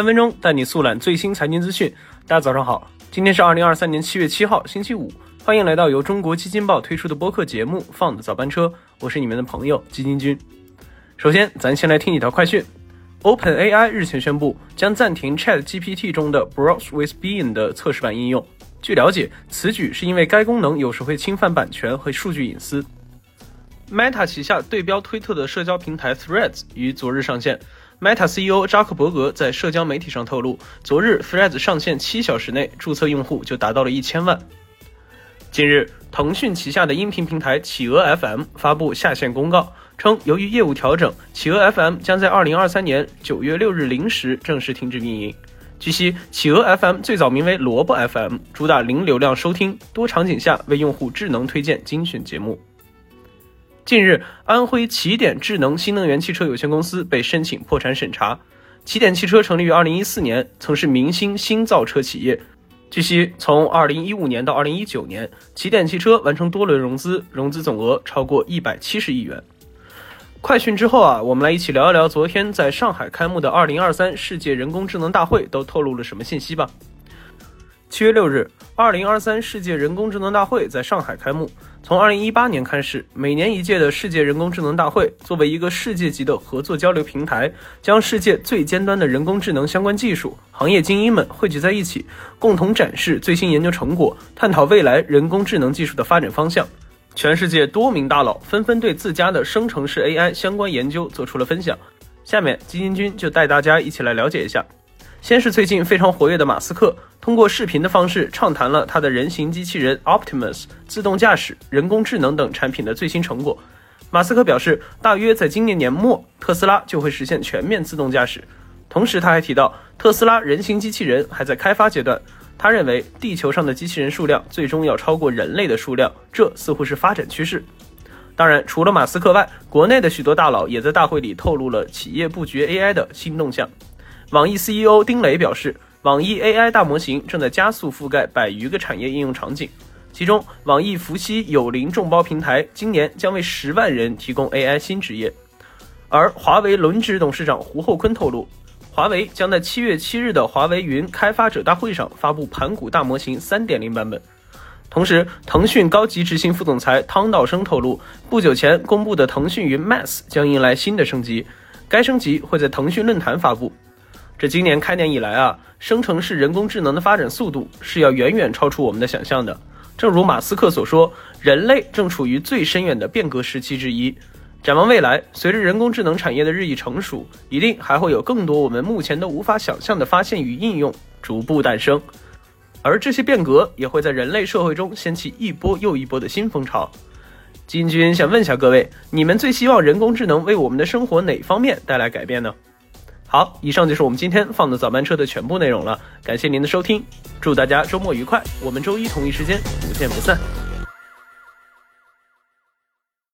三分钟带你速览最新财经资讯。大家早上好，今天是二零二三年七月七号，星期五。欢迎来到由中国基金报推出的播客节目《放的早班车》，我是你们的朋友基金君。首先，咱先来听几条快讯。OpenAI 日前宣布将暂停 ChatGPT 中的 Browse with Bing 的测试版应用。据了解，此举是因为该功能有时会侵犯版权和数据隐私。Meta 旗下对标推特的社交平台 Threads 于昨日上线。Meta CEO 扎克伯格在社交媒体上透露，昨日 Threads 上线七小时内，注册用户就达到了一千万。近日，腾讯旗下的音频平台企鹅 FM 发布下线公告，称由于业务调整，企鹅 FM 将在二零二三年九月六日零时正式停止运营。据悉，企鹅 FM 最早名为萝卜 FM，主打零流量收听，多场景下为用户智能推荐精选节目。近日，安徽起点智能新能源汽车有限公司被申请破产审查。起点汽车成立于2014年，曾是明星新造车企业。据悉，从2015年到2019年，起点汽车完成多轮融资，融资总额超过170亿元。快讯之后啊，我们来一起聊一聊昨天在上海开幕的2023世界人工智能大会都透露了什么信息吧。七月六日，二零二三世界人工智能大会在上海开幕。从二零一八年开始，每年一届的世界人工智能大会作为一个世界级的合作交流平台，将世界最尖端的人工智能相关技术、行业精英们汇聚在一起，共同展示最新研究成果，探讨未来人工智能技术的发展方向。全世界多名大佬纷纷对自家的生成式 AI 相关研究做出了分享。下面，基金君就带大家一起来了解一下。先是最近非常活跃的马斯克，通过视频的方式畅谈了他的人形机器人 Optimus、自动驾驶、人工智能等产品的最新成果。马斯克表示，大约在今年年末，特斯拉就会实现全面自动驾驶。同时，他还提到，特斯拉人形机器人还在开发阶段。他认为，地球上的机器人数量最终要超过人类的数量，这似乎是发展趋势。当然，除了马斯克外，国内的许多大佬也在大会里透露了企业布局 AI 的新动向。网易 CEO 丁磊表示，网易 AI 大模型正在加速覆盖百余个产业应用场景，其中网易伏羲有灵众包平台今年将为十万人提供 AI 新职业。而华为轮值董事长胡厚昆透露，华为将在七月七日的华为云开发者大会上发布盘古大模型三点零版本。同时，腾讯高级执行副总裁汤道生透露，不久前公布的腾讯云 Max 将迎来新的升级，该升级会在腾讯论坛发布。这今年开年以来啊，生成式人工智能的发展速度是要远远超出我们的想象的。正如马斯克所说，人类正处于最深远的变革时期之一。展望未来，随着人工智能产业的日益成熟，一定还会有更多我们目前都无法想象的发现与应用逐步诞生。而这些变革也会在人类社会中掀起一波又一波的新风潮。金军想问下各位，你们最希望人工智能为我们的生活哪方面带来改变呢？好，以上就是我们今天放的早班车的全部内容了。感谢您的收听，祝大家周末愉快，我们周一同一时间不见不散。